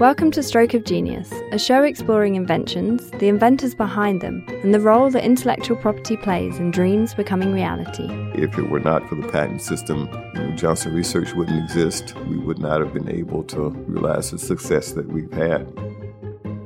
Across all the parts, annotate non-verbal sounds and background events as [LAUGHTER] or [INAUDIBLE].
Welcome to Stroke of Genius, a show exploring inventions, the inventors behind them, and the role that intellectual property plays in dreams becoming reality. If it were not for the patent system, Johnson Research wouldn't exist. We would not have been able to realize the success that we've had.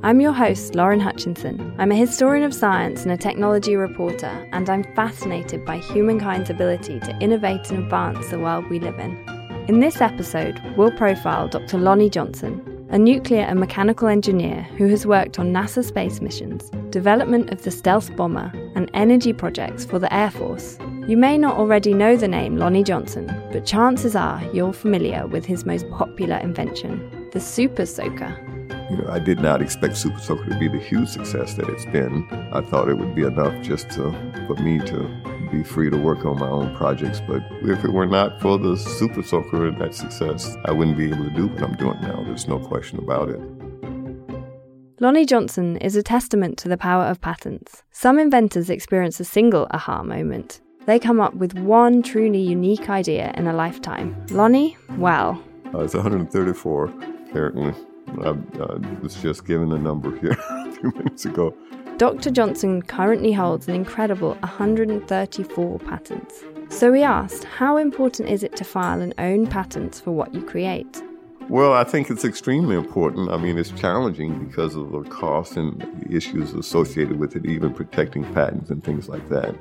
I'm your host, Lauren Hutchinson. I'm a historian of science and a technology reporter, and I'm fascinated by humankind's ability to innovate and advance the world we live in. In this episode, we'll profile Dr. Lonnie Johnson, a nuclear and mechanical engineer who has worked on NASA space missions, development of the stealth bomber, and energy projects for the Air Force. You may not already know the name Lonnie Johnson, but chances are you're familiar with his most popular invention, the Super Soaker. You know, I did not expect Super Soaker to be the huge success that it's been. I thought it would be enough just to, for me to be free to work on my own projects. But if it were not for the Super Soaker and that success, I wouldn't be able to do what I'm doing now. There's no question about it. Lonnie Johnson is a testament to the power of patents. Some inventors experience a single aha moment. They come up with one truly unique idea in a lifetime. Lonnie, well. Uh, it's 134, apparently. I, I was just given a number here [LAUGHS] a few minutes ago. Dr. Johnson currently holds an incredible 134 patents. So we asked, how important is it to file and own patents for what you create? Well, I think it's extremely important. I mean, it's challenging because of the cost and the issues associated with it, even protecting patents and things like that.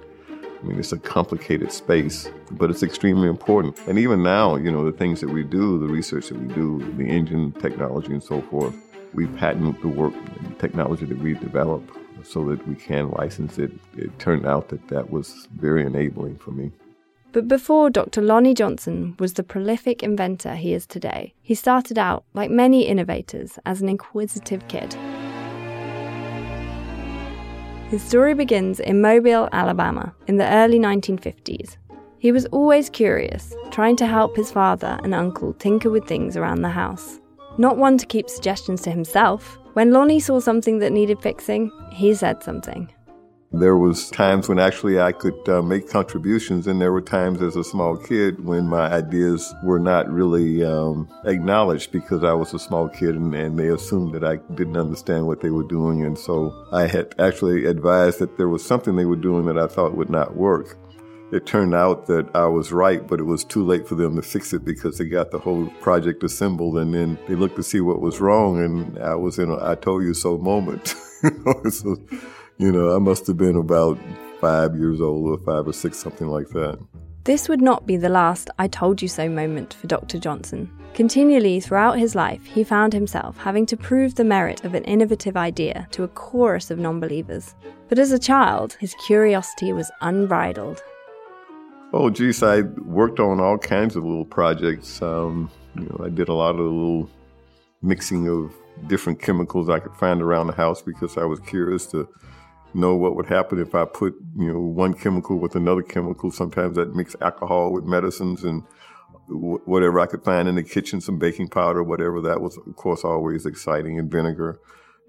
I mean, it's a complicated space, but it's extremely important. And even now, you know, the things that we do, the research that we do, the engine technology and so forth, we patent the work, the technology that we develop so that we can license it. It turned out that that was very enabling for me. But before Dr. Lonnie Johnson was the prolific inventor he is today, he started out, like many innovators, as an inquisitive kid. His story begins in Mobile, Alabama, in the early 1950s. He was always curious, trying to help his father and uncle tinker with things around the house. Not one to keep suggestions to himself, when Lonnie saw something that needed fixing, he said something. There was times when actually I could uh, make contributions, and there were times as a small kid when my ideas were not really um, acknowledged because I was a small kid, and, and they assumed that I didn't understand what they were doing, and so I had actually advised that there was something they were doing that I thought would not work it turned out that I was right, but it was too late for them to fix it because they got the whole project assembled and then they looked to see what was wrong. And I was in a I told you so moment. [LAUGHS] so, you know, I must have been about five years old or five or six, something like that. This would not be the last I told you so moment for Dr. Johnson. Continually throughout his life, he found himself having to prove the merit of an innovative idea to a chorus of non believers. But as a child, his curiosity was unbridled Oh, geez, I worked on all kinds of little projects. Um, you know, I did a lot of little mixing of different chemicals I could find around the house because I was curious to know what would happen if I put, you know, one chemical with another chemical. Sometimes I'd mix alcohol with medicines and whatever I could find in the kitchen, some baking powder, whatever. That was, of course, always exciting, and vinegar.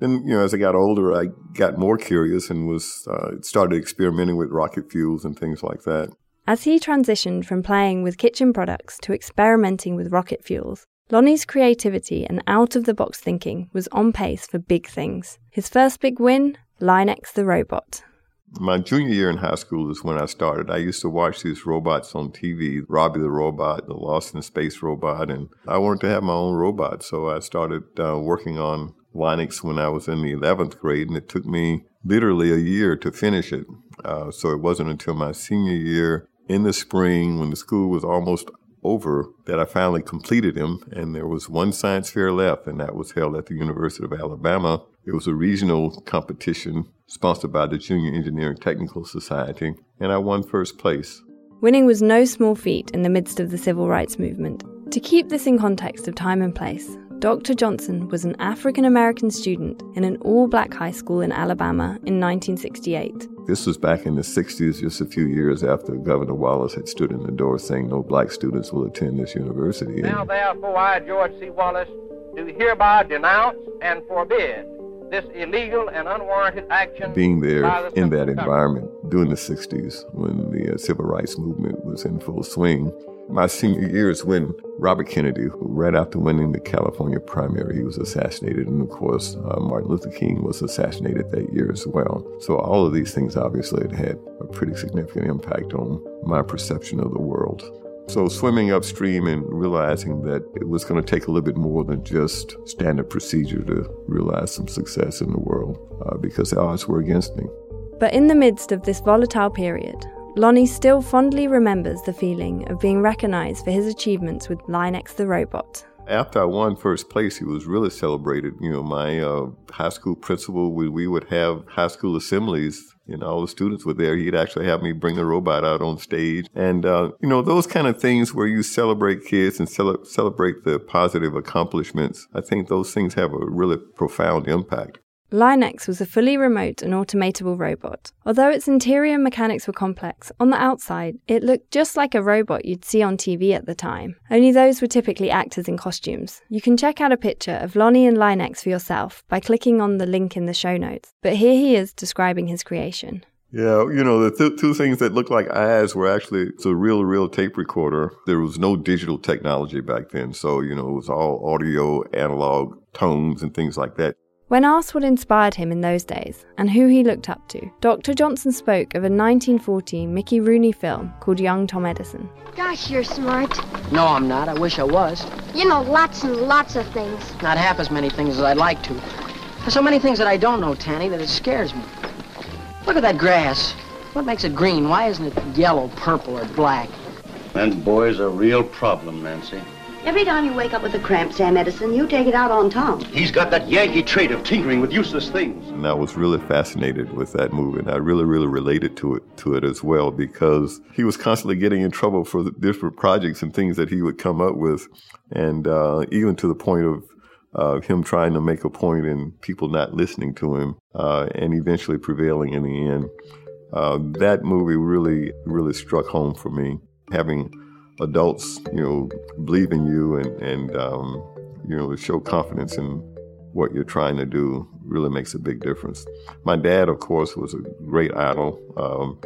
Then, you know, as I got older, I got more curious and was uh, started experimenting with rocket fuels and things like that. As he transitioned from playing with kitchen products to experimenting with rocket fuels, Lonnie's creativity and out of the box thinking was on pace for big things. His first big win Linex the robot. My junior year in high school is when I started. I used to watch these robots on TV Robbie the Robot, the Lost in Space robot, and I wanted to have my own robot. So I started uh, working on Linex when I was in the 11th grade, and it took me literally a year to finish it. Uh, so it wasn't until my senior year in the spring when the school was almost over that I finally completed him. And there was one science fair left, and that was held at the University of Alabama. It was a regional competition sponsored by the Junior Engineering Technical Society, and I won first place. Winning was no small feat in the midst of the civil rights movement. To keep this in context of time and place, Dr. Johnson was an African American student in an all black high school in Alabama in 1968. This was back in the 60s, just a few years after Governor Wallace had stood in the door saying no black students will attend this university. Now, therefore, I, George C. Wallace, do hereby denounce and forbid this illegal and unwarranted action. Being there the in that environment during the 60s when the uh, civil rights movement was in full swing, My senior year is when Robert Kennedy, right after winning the California primary, he was assassinated. And of course, uh, Martin Luther King was assassinated that year as well. So all of these things obviously had had a pretty significant impact on my perception of the world. So, swimming upstream and realizing that it was going to take a little bit more than just standard procedure to realize some success in the world uh, because the odds were against me. But in the midst of this volatile period, Lonnie still fondly remembers the feeling of being recognized for his achievements with Linex the robot. After I won first place, it was really celebrated. You know, my uh, high school principal, we, we would have high school assemblies and all the students were there. He'd actually have me bring the robot out on stage. And, uh, you know, those kind of things where you celebrate kids and cele- celebrate the positive accomplishments, I think those things have a really profound impact. Linex was a fully remote and automatable robot. Although its interior mechanics were complex, on the outside, it looked just like a robot you'd see on TV at the time. Only those were typically actors in costumes. You can check out a picture of Lonnie and Linex for yourself by clicking on the link in the show notes. But here he is describing his creation. Yeah, you know, the th- two things that looked like eyes were actually it's a real, real tape recorder. There was no digital technology back then. So, you know, it was all audio, analog tones, and things like that. When asked what inspired him in those days and who he looked up to, Dr. Johnson spoke of a 1940 Mickey Rooney film called Young Tom Edison. Gosh, you're smart. No, I'm not. I wish I was. You know lots and lots of things. Not half as many things as I'd like to. There's so many things that I don't know, Tanny, that it scares me. Look at that grass. What makes it green? Why isn't it yellow, purple, or black? That boy's a real problem, Nancy. Every time you wake up with a cramp, Sam Edison, you take it out on Tom. He's got that Yankee trait of tinkering with useless things. And I was really fascinated with that movie, and I really, really related to it to it as well because he was constantly getting in trouble for the different projects and things that he would come up with, and uh, even to the point of uh, him trying to make a point and people not listening to him, uh, and eventually prevailing in the end. Uh, that movie really, really struck home for me. Having adults, you know, believe in you and, and um, you know, show confidence in what you're trying to do really makes a big difference. My dad, of course, was a great idol. Um,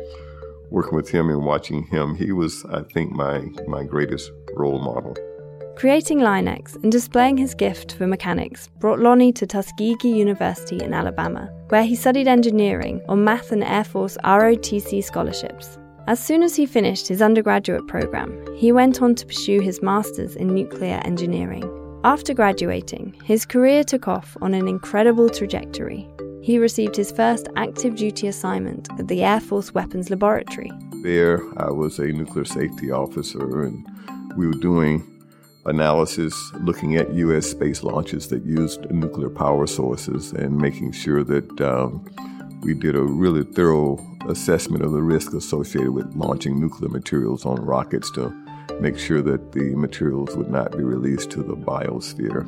working with him and watching him, he was, I think, my, my greatest role model. Creating Linex and displaying his gift for mechanics brought Lonnie to Tuskegee University in Alabama, where he studied engineering on math and Air Force ROTC scholarships. As soon as he finished his undergraduate program, he went on to pursue his master's in nuclear engineering. After graduating, his career took off on an incredible trajectory. He received his first active duty assignment at the Air Force Weapons Laboratory. There, I was a nuclear safety officer, and we were doing analysis looking at U.S. space launches that used nuclear power sources and making sure that um, we did a really thorough assessment of the risk associated with launching nuclear materials on rockets to make sure that the materials would not be released to the biosphere.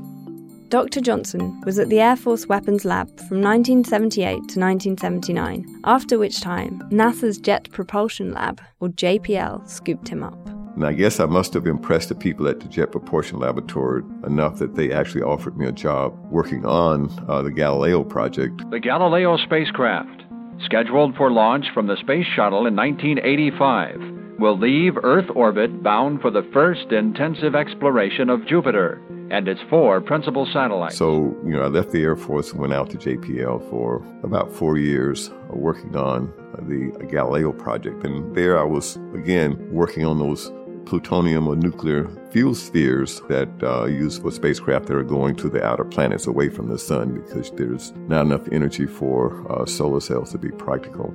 Dr. Johnson was at the Air Force Weapons Lab from 1978 to 1979, after which time NASA's Jet Propulsion Lab, or JPL, scooped him up. And I guess I must have impressed the people at the Jet Propulsion Laboratory enough that they actually offered me a job working on uh, the Galileo project. The Galileo spacecraft, scheduled for launch from the Space Shuttle in 1985, will leave Earth orbit bound for the first intensive exploration of Jupiter and its four principal satellites. So, you know, I left the Air Force and went out to JPL for about four years uh, working on the Galileo project. And there I was, again, working on those plutonium or nuclear fuel spheres that uh, used for spacecraft that are going to the outer planets away from the sun because there's not enough energy for uh, solar cells to be practical.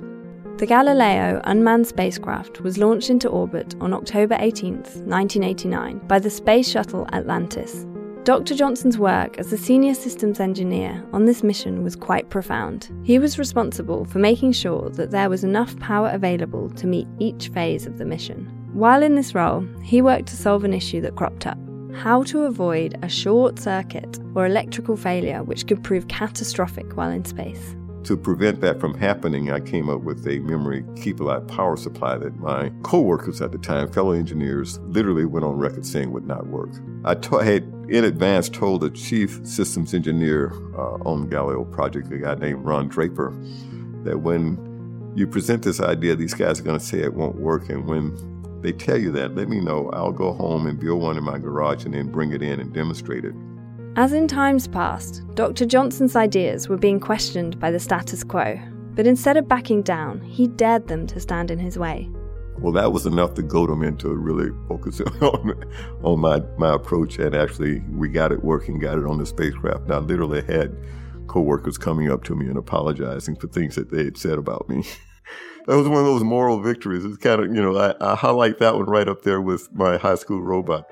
The Galileo unmanned spacecraft was launched into orbit on October 18, 1989, by the Space Shuttle Atlantis. Dr. Johnson's work as a senior systems engineer on this mission was quite profound. He was responsible for making sure that there was enough power available to meet each phase of the mission. While in this role, he worked to solve an issue that cropped up how to avoid a short circuit or electrical failure which could prove catastrophic while in space. To prevent that from happening, I came up with a memory keep alive power supply that my co-workers at the time, fellow engineers, literally went on record saying would not work. I had in advance told the chief systems engineer uh, on the Galileo project, a guy named Ron Draper, that when you present this idea, these guys are going to say it won't work, and when they tell you that, let me know. I'll go home and build one in my garage and then bring it in and demonstrate it. As in times past, Dr. Johnson's ideas were being questioned by the status quo, but instead of backing down, he dared them to stand in his way. Well, that was enough to goad them into really focusing [LAUGHS] on, on my, my approach, and actually we got it working, got it on the spacecraft. I literally had coworkers coming up to me and apologizing for things that they had said about me. [LAUGHS] that was one of those moral victories. It's kind of, you know, I, I highlight that one right up there with my high school robot.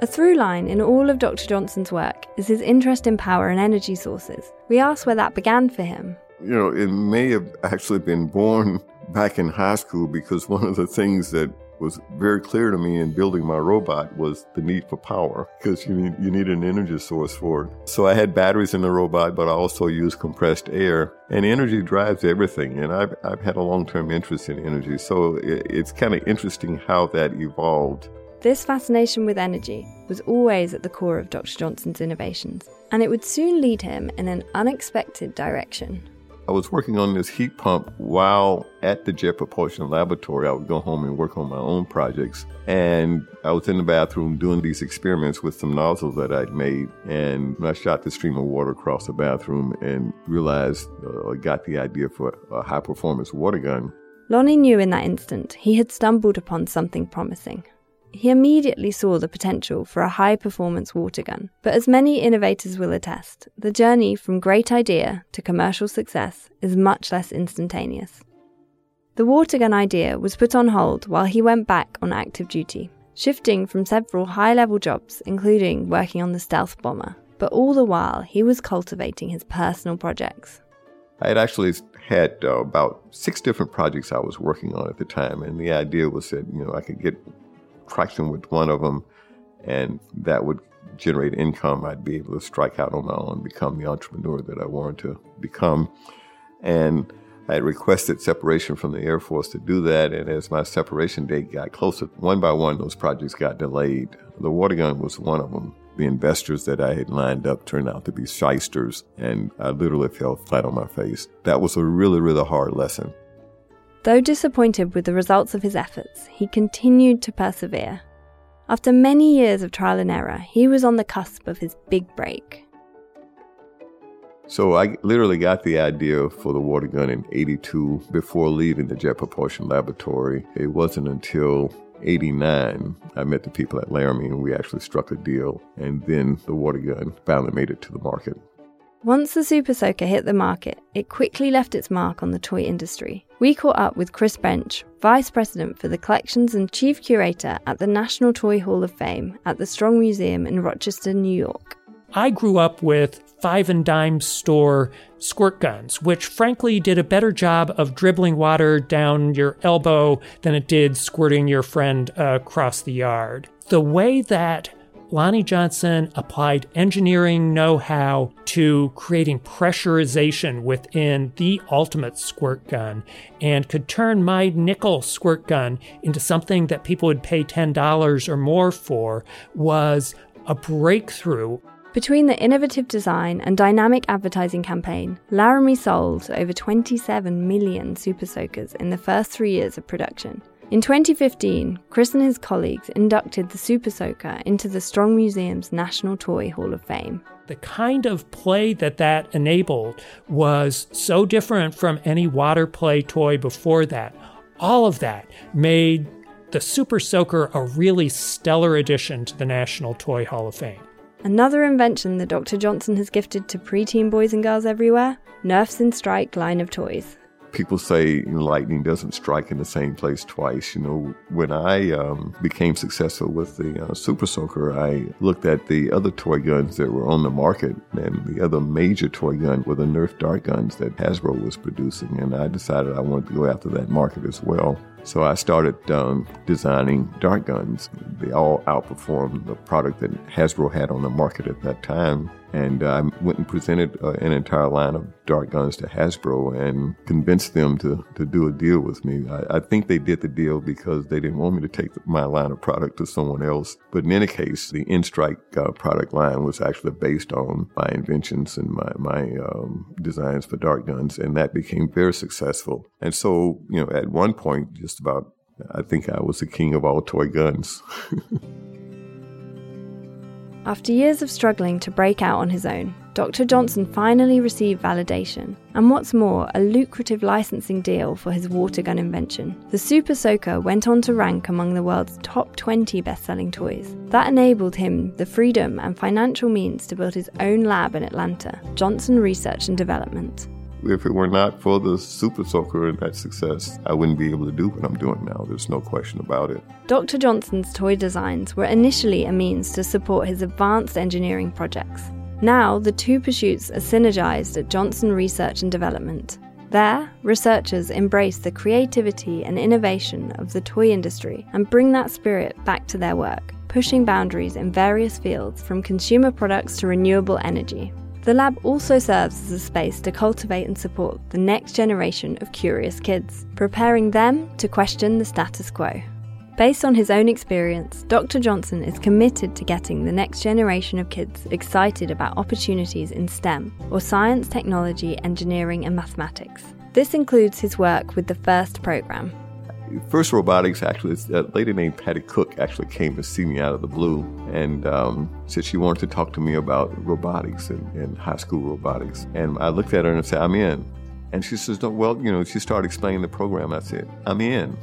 A through line in all of Dr. Johnson's work is his interest in power and energy sources. We ask where that began for him. You know, it may have actually been born back in high school because one of the things that was very clear to me in building my robot was the need for power because you need, you need an energy source for it. So I had batteries in the robot, but I also used compressed air and energy drives everything. And I've, I've had a long-term interest in energy. So it, it's kind of interesting how that evolved. This fascination with energy was always at the core of Dr. Johnson's innovations, and it would soon lead him in an unexpected direction. I was working on this heat pump while at the Jet Propulsion Laboratory. I would go home and work on my own projects. And I was in the bathroom doing these experiments with some nozzles that I'd made. And I shot the stream of water across the bathroom and realized, uh, got the idea for a high performance water gun. Lonnie knew in that instant he had stumbled upon something promising. He immediately saw the potential for a high performance water gun, but as many innovators will attest, the journey from great idea to commercial success is much less instantaneous. The water gun idea was put on hold while he went back on active duty, shifting from several high level jobs, including working on the stealth bomber, but all the while he was cultivating his personal projects. I had actually had uh, about six different projects I was working on at the time, and the idea was that you know I could get traction with one of them, and that would generate income. I'd be able to strike out on my own, become the entrepreneur that I wanted to become. And I had requested separation from the Air Force to do that. And as my separation date got closer, one by one, those projects got delayed. The water gun was one of them. The investors that I had lined up turned out to be shysters, and I literally fell flat on my face. That was a really, really hard lesson. Though disappointed with the results of his efforts, he continued to persevere. After many years of trial and error, he was on the cusp of his big break. So I literally got the idea for the water gun in 82 before leaving the Jet Propulsion Laboratory. It wasn't until 89 I met the people at Larami and we actually struck a deal. And then the water gun finally made it to the market. Once the Super Soaker hit the market, it quickly left its mark on the toy industry. We caught up with Chris Bensch, Vice President for the Collections and Chief Curator at the National Toy Hall of Fame at the Strong Museum in Rochester, New York. I grew up with five and dime store squirt guns, which frankly did a better job of dribbling water down your elbow than it did squirting your friend across the yard. The way that Lonnie Johnson applied engineering know how to creating pressurization within the ultimate squirt gun and could turn my nickel squirt gun into something that people would pay $10 or more for was a breakthrough. Between the innovative design and dynamic advertising campaign, Larami sold over 27 million Super Soakers in the first three years of production. In 2015, Chris and his colleagues inducted the Super Soaker into the Strong Museum's National Toy Hall of Fame. The kind of play that that enabled was so different from any water play toy before that. All of that made the Super Soaker a really stellar addition to the National Toy Hall of Fame. Another invention that Dr. Johnson has gifted to preteen boys and girls everywhere Nerf's N-Strike line of toys people say lightning doesn't strike in the same place twice. You know, when I um, became successful with the uh, Super Soaker, I looked at the other toy guns that were on the market, and the other major toy gun were the Nerf dart guns that Hasbro was producing, and I decided I wanted to go after that market as well. So I started um, designing dart guns. They all outperformed the product that Hasbro had on the market at that time. And I went and presented uh, an entire line of dart guns to Hasbro and convinced them to, to do a deal with me. I, I think they did the deal because they didn't want me to take my line of product to someone else. But in any case, the N-Strike uh, product line was actually based on my inventions and my, my um, designs for dart guns, and that became very successful. And so, you know, at one point, just about I think I was the king of all toy guns. [LAUGHS] After years of struggling to break out on his own, Dr. Johnson finally received validation, and what's more, a lucrative licensing deal for his water gun invention. The Super Soaker went on to rank among the world's top 20 best selling toys. That enabled him the freedom and financial means to build his own lab in Atlanta, Johnson Research and Development. If it were not for the Super Soaker and that success, I wouldn't be able to do what I'm doing now. There's no question about it. Dr. Johnson's toy designs were initially a means to support his advanced engineering projects. Now, the two pursuits are synergized at Johnson Research and Development. There, researchers embrace the creativity and innovation of the toy industry and bring that spirit back to their work, pushing boundaries in various fields from consumer products to renewable energy. The lab also serves as a space to cultivate and support the next generation of curious kids, preparing them to question the status quo. Based on his own experience, Dr. Johnson is committed to getting the next generation of kids excited about opportunities in STEM, or science, technology, engineering, and mathematics. This includes his work with the FIRST program, First Robotics, actually, a lady named Patty Cook actually came to see me out of the blue and um, said she wanted to talk to me about robotics and, and, high school robotics. And I looked at her and said, I'm in. And she says, no, well, you know, she started explaining the program. I said, I'm in.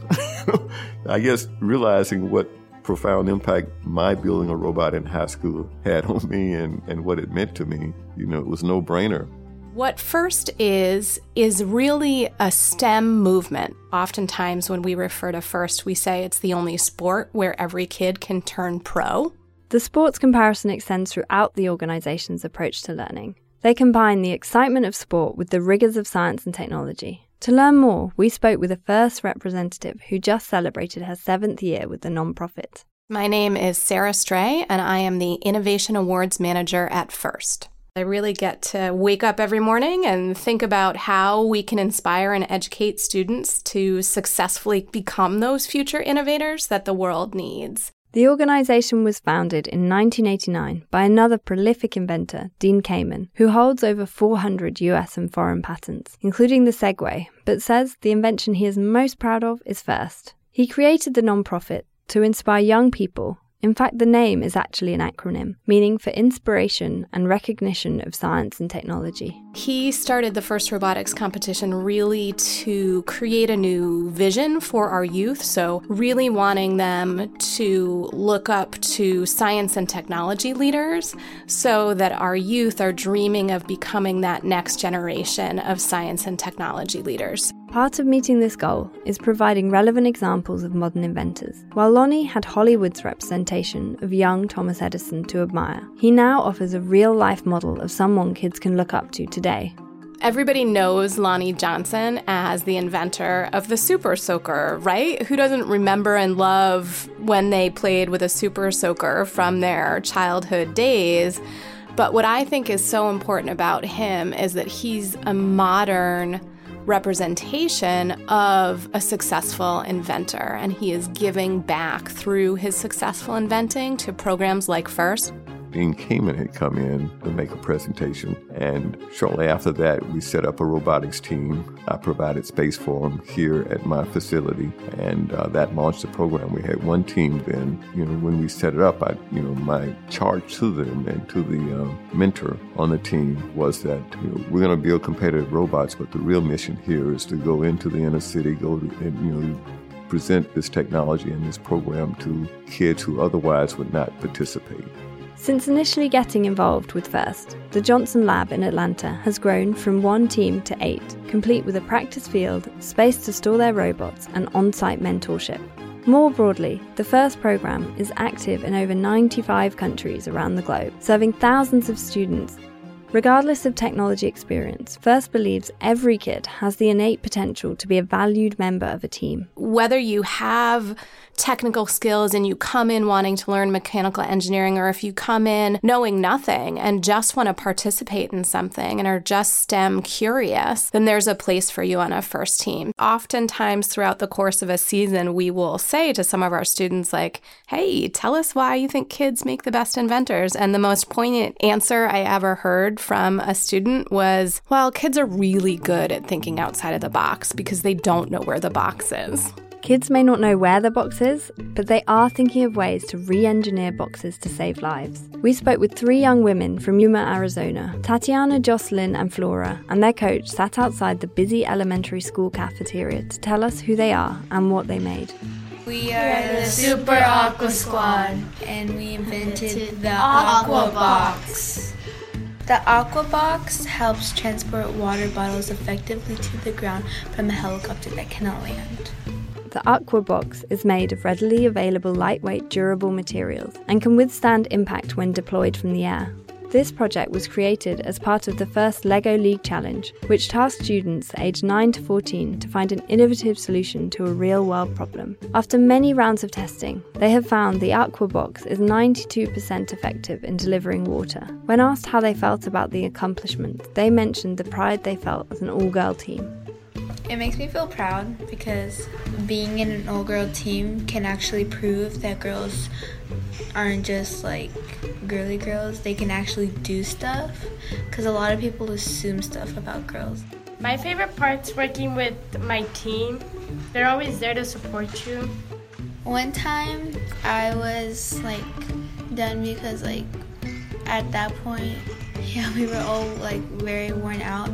[LAUGHS] I guess realizing what profound impact my building a robot in high school had on me and, and what it meant to me, you know, it was no brainer. What FIRST is, is really a STEM movement. Oftentimes, when we refer to FIRST, we say it's the only sport where every kid can turn pro. The sports comparison extends throughout the organization's approach to learning. They combine the excitement of sport with the rigors of science and technology. To learn more, we spoke with a FIRST representative who just celebrated her seventh year with the nonprofit. My name is Sarah Stray, and I am the Innovation Awards Manager at FIRST. I really get to wake up every morning and think about how we can inspire and educate students to successfully become those future innovators that the world needs. The organization was founded in 1989 by another prolific inventor, Dean Kamen, who holds over 400 US and foreign patents, including the Segway, but says the invention he is most proud of is FIRST. He created the nonprofit to inspire young people in fact, the name is actually an acronym, meaning for inspiration and recognition of science and technology. He started the FIRST robotics competition really to create a new vision for our youth. So, really wanting them to look up to science and technology leaders so that our youth are dreaming of becoming that next generation of science and technology leaders. Part of meeting this goal is providing relevant examples of modern inventors. While Lonnie had Hollywood's representation of young Thomas Edison to admire, he now offers a real life model of someone kids can look up to today. Everybody knows Lonnie Johnson as the inventor of the Super Soaker, right? Who doesn't remember and love when they played with a Super Soaker from their childhood days? But what I think is so important about him is that he's a modern representation of a successful inventor, and he is giving back through his successful inventing to programs like FIRST. Dean Kamen had come in to make a presentation, and shortly after that, we set up a robotics team. I provided space for them here at my facility, and uh, that launched the program. We had one team then. You know, when we set it up, I, you know, my charge to them and to the uh, mentor on the team was that you know, we're going to build competitive robots, but the real mission here is to go into the inner city, go to, and, you know, present this technology and this program to kids who otherwise would not participate. Since initially getting involved with FIRST, the Johnson Lab in Atlanta has grown from one team to eight, complete with a practice field, space to store their robots, and on site mentorship. More broadly, the FIRST program is active in over 95 countries around the globe, serving thousands of students. Regardless of technology experience, FIRST believes every kid has the innate potential to be a valued member of a team. Whether you have technical skills and you come in wanting to learn mechanical engineering, or if you come in knowing nothing and just want to participate in something and are just STEM curious, then there's a place for you on a FIRST team. Oftentimes, throughout the course of a season, we will say to some of our students, like, hey, tell us why you think kids make the best inventors. And the most poignant answer I ever heard from a student was, well, kids are really good at thinking outside of the box because they don't know where the box is. Kids may not know where the box is, but they are thinking of ways to re engineer boxes to save lives. We spoke with three young women from Yuma, Arizona Tatiana, Jocelyn, and Flora, and their coach sat outside the busy elementary school cafeteria to tell us who they are and what they made. We are the Super Aqua Squad, and we invented the Aqua Box. The Aqua Box helps transport water bottles effectively to the ground from a helicopter that cannot land. The Aqua Box is made of readily available lightweight, durable materials and can withstand impact when deployed from the air. This project was created as part of the first LEGO League Challenge, which tasked students aged 9 to 14 to find an innovative solution to a real world problem. After many rounds of testing, they have found the Aqua Box is 92% effective in delivering water. When asked how they felt about the accomplishment, they mentioned the pride they felt as an all girl team. It makes me feel proud because being in an all girl team can actually prove that girls aren't just like girly girls, they can actually do stuff because a lot of people assume stuff about girls. My favorite part's working with my team. They're always there to support you. One time I was like done because like at that point yeah we were all like very worn out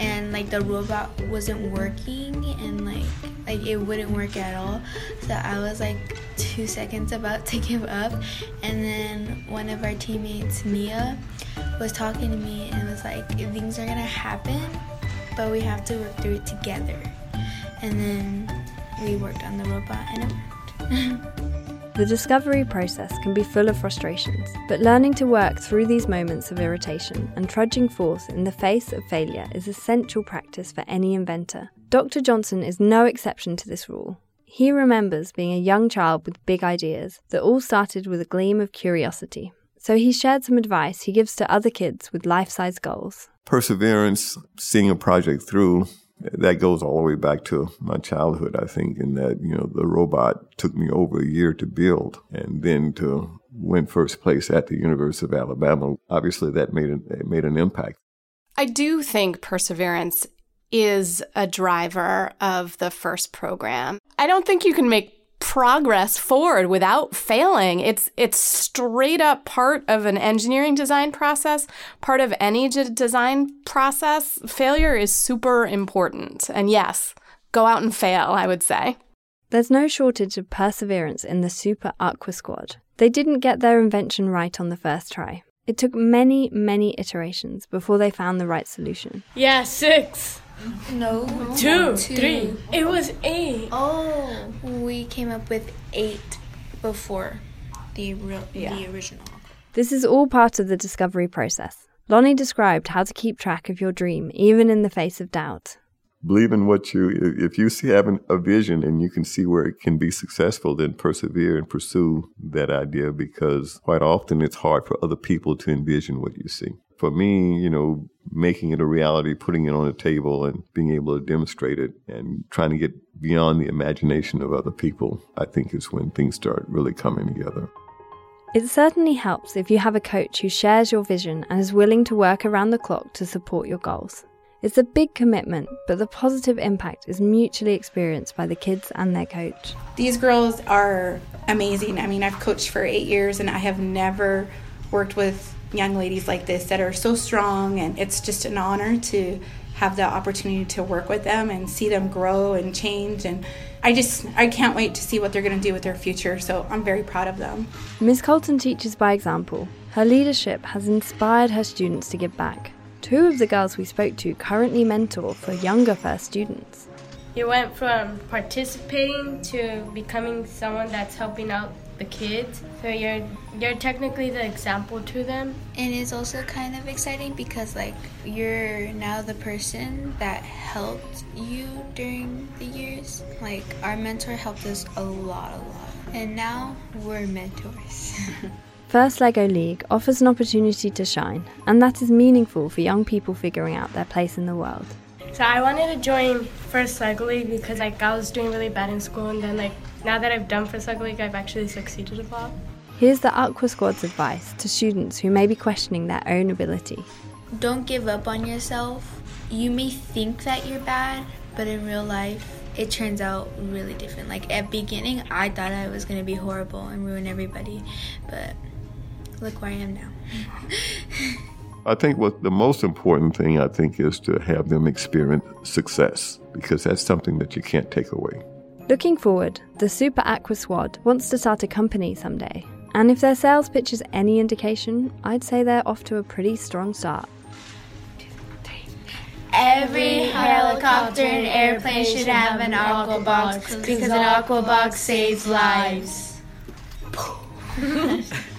and like the robot wasn't working and like like it wouldn't work at all. So i was like two seconds about [LAUGHS] to give up and then one of our teammates mia was talking to me and was like things are gonna happen but we have to work through it together. And then we worked on the robot and it worked [LAUGHS] The discovery process can be full of frustrations, but learning to work through these moments of irritation and trudging forth in the face of failure is essential practice for any inventor. Dr. Johnson is no exception to this rule. He remembers being a young child with big ideas that all started with a gleam of curiosity. So he shared some advice he gives to other kids with life size goals. Perseverance, seeing a project through, that goes all the way back to my childhood, I think, in that, you know, the robot took me over a year to build and then to win first place at the University of Alabama. Obviously, that made an, made an impact. I do think perseverance is a driver of the FIRST program. I don't think you can make progress forward without failing. It's it's straight up part of an engineering design process, part of any design process. Failure is super important. And yes, go out and fail, I would say. There's no shortage of perseverance in the Super Aqua Squad. They didn't get their invention right on the first try. It took many, many iterations before they found the right solution. Yeah, six. No. Two, two, three. It was eight. Oh. We came up with eight before the real, yeah. the original. This is all part of the discovery process. Lonnie described how to keep track of your dream, even in the face of doubt. Believe in what you, if you see having a vision and you can see where it can be successful, then persevere and pursue that idea because quite often it's hard for other people to envision what you see for me, you know, making it a reality, putting it on the table and being able to demonstrate it and trying to get beyond the imagination of other people, I think is when things start really coming together. It certainly helps if you have a coach who shares your vision and is willing to work around the clock to support your goals. It's a big commitment, but the positive impact is mutually experienced by the kids and their coach. These girls are amazing. I mean, I've coached for eight years and I have never worked with young ladies like this that are so strong, and it's just an honor to have the opportunity to work with them and see them grow and change and I just I can't wait to see what they're going to do with their future so I'm very proud of them. Miss Colton teaches by example. Her leadership has inspired her students to give back. Two of the girls we spoke to currently mentor for younger first students. You went from participating to becoming someone that's helping out the kids. So you're you're technically the example to them. And it's also kind of exciting because like you're now the person that helped you during the years. Like our mentor helped us a lot, a lot. And now we're mentors. [LAUGHS] First Lego League offers an opportunity to shine, and that is meaningful for young people figuring out their place in the world. So I wanted to join First Lego League because like I was doing really bad in school, and then like now that I've done First Lego League, I've actually succeeded a lot. Here's the Aqua Squad's advice to students who may be questioning their own ability. Don't give up on yourself. You may think that you're bad, but in real life, it turns out really different. Like at beginning, I thought I was gonna be horrible and ruin everybody, but look where I am now. [LAUGHS] I think what the most important thing I think is to have them experience success because that's something that you can't take away. Looking forward, the Super Aqua Squad wants to start a company someday. And if their sales pitch is any indication, I'd say they're off to a pretty strong start. Every helicopter and airplane should have an aqua box because an aqua box saves lives. [LAUGHS]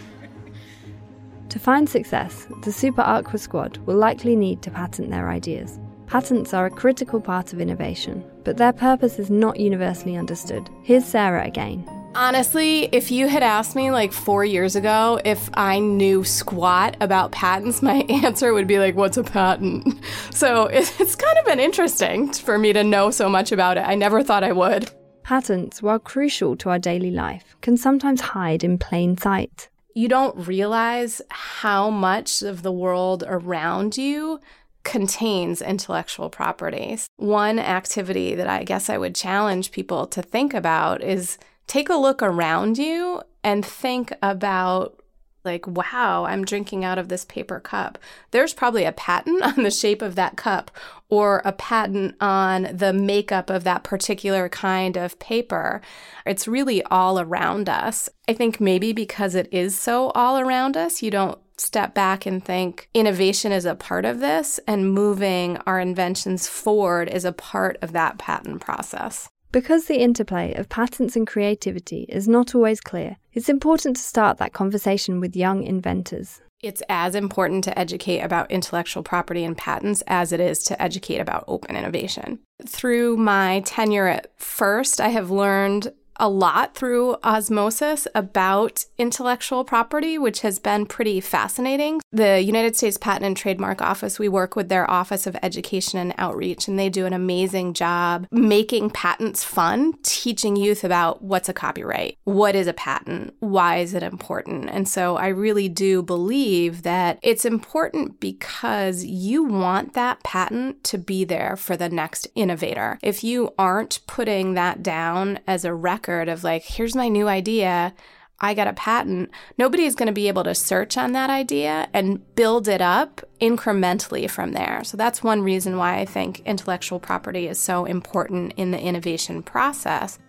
To find success, the Super Aqua Squad will likely need to patent their ideas. Patents are a critical part of innovation, but their purpose is not universally understood. Here's Sarah again. Honestly, if you had asked me like four years ago if I knew squat about patents, [LAUGHS] my answer would be like, what's a patent? [LAUGHS] So [LAUGHS] it's kind of been interesting for me to know so much about it. I never thought I would. Patents, while crucial to our daily life, can sometimes hide in plain sight. You don't realize how much of the world around you contains intellectual properties. One activity that I guess I would challenge people to think about is take a look around you and think about like, wow, I'm drinking out of this paper cup. There's probably a patent [LAUGHS] on the shape of that cup or a patent on the makeup of that particular kind of paper. It's really all around us. I think maybe because it is so all around us, you don't step back and think innovation is a part of this and moving our inventions forward is a part of that patent process. Because the interplay of patents and creativity is not always clear, it's important to start that conversation with young inventors. It's as important to educate about intellectual property and patents as it is to educate about open innovation. Through my tenure at FIRST, I have learned a lot through osmosis about intellectual property, which has been pretty fascinating. The United States Patent and Trademark Office, we work with their Office of Education and Outreach, and they do an amazing job making patents fun, teaching youth about what's a copyright, what is a patent, why is it important. And so I really do believe that it's important because you want that patent to be there for the next innovator. If you aren't putting that down as a record, record of like, here's my new idea. I got a patent. Nobody is going to be able to search on that idea and build it up incrementally from there. So that's one reason why I think intellectual property is so important in the innovation process.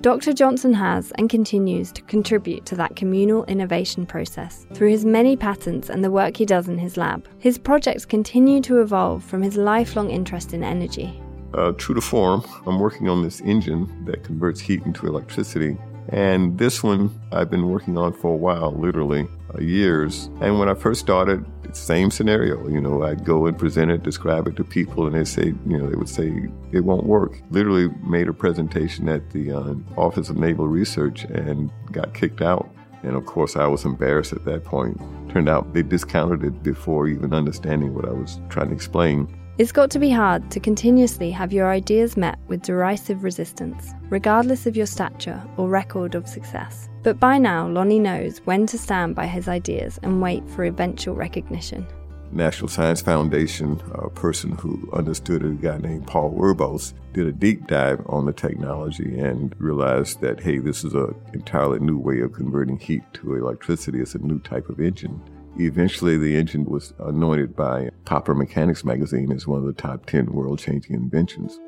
Dr. Johnson has and continues to contribute to that communal innovation process through his many patents and the work he does in his lab. His projects continue to evolve from his lifelong interest in energy uh, true to form, I'm working on this engine that converts heat into electricity. And this one I've been working on for a while, literally uh, years. And when I first started, same scenario. You know, I'd go and present it, describe it to people, and they say, you know, they would say it won't work. Literally made a presentation at the uh, Office of Naval Research and got kicked out. And of course, I was embarrassed at that point. Turned out they discounted it before even understanding what I was trying to explain. It's got to be hard to continuously have your ideas met with derisive resistance, regardless of your stature or record of success. But by now, Lonnie knows when to stand by his ideas and wait for eventual recognition. National Science Foundation, a person who understood it, a guy named Paul Werbos, did a deep dive on the technology and realized that, hey, this is an entirely new way of converting heat to electricity. It's a new type of engine. Eventually, the engine was anointed by Popular Mechanics magazine as one of the top 10 world changing inventions.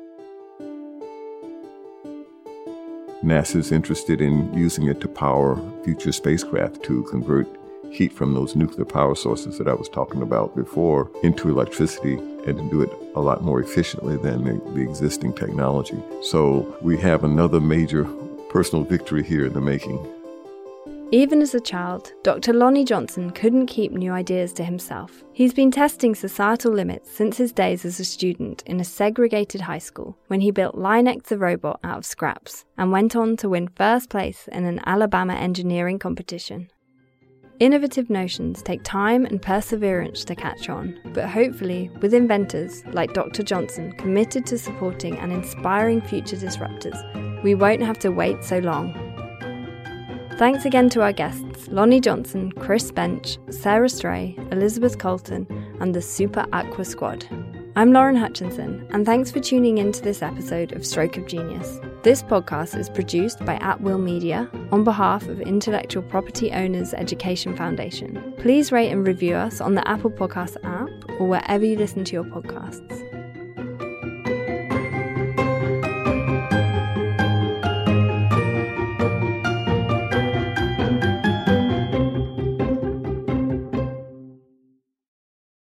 NASA is interested in using it to power future spacecraft to convert heat from those nuclear power sources that I was talking about before into electricity and to do it a lot more efficiently than the, the existing technology. So we have another major personal victory here in the making. Even as a child, Dr. Lonnie Johnson couldn't keep new ideas to himself. He's been testing societal limits since his days as a student in a segregated high school when he built Linex the robot out of scraps and went on to win first place in an Alabama engineering competition. Innovative notions take time and perseverance to catch on, but hopefully, with inventors like Dr. Johnson committed to supporting and inspiring future disruptors, we won't have to wait so long Thanks again to our guests Lonnie Johnson, Chris Bensch, Sarah Stray, Elizabeth Colton, and the Super Aqua Squad. I'm Lauren Hutchinson, and thanks for tuning in to this episode of Stroke of Genius. This podcast is produced by At Will Media on behalf of Intellectual Property Owners Education Foundation. Please rate and review us on the Apple Podcast app or wherever you listen to your podcasts.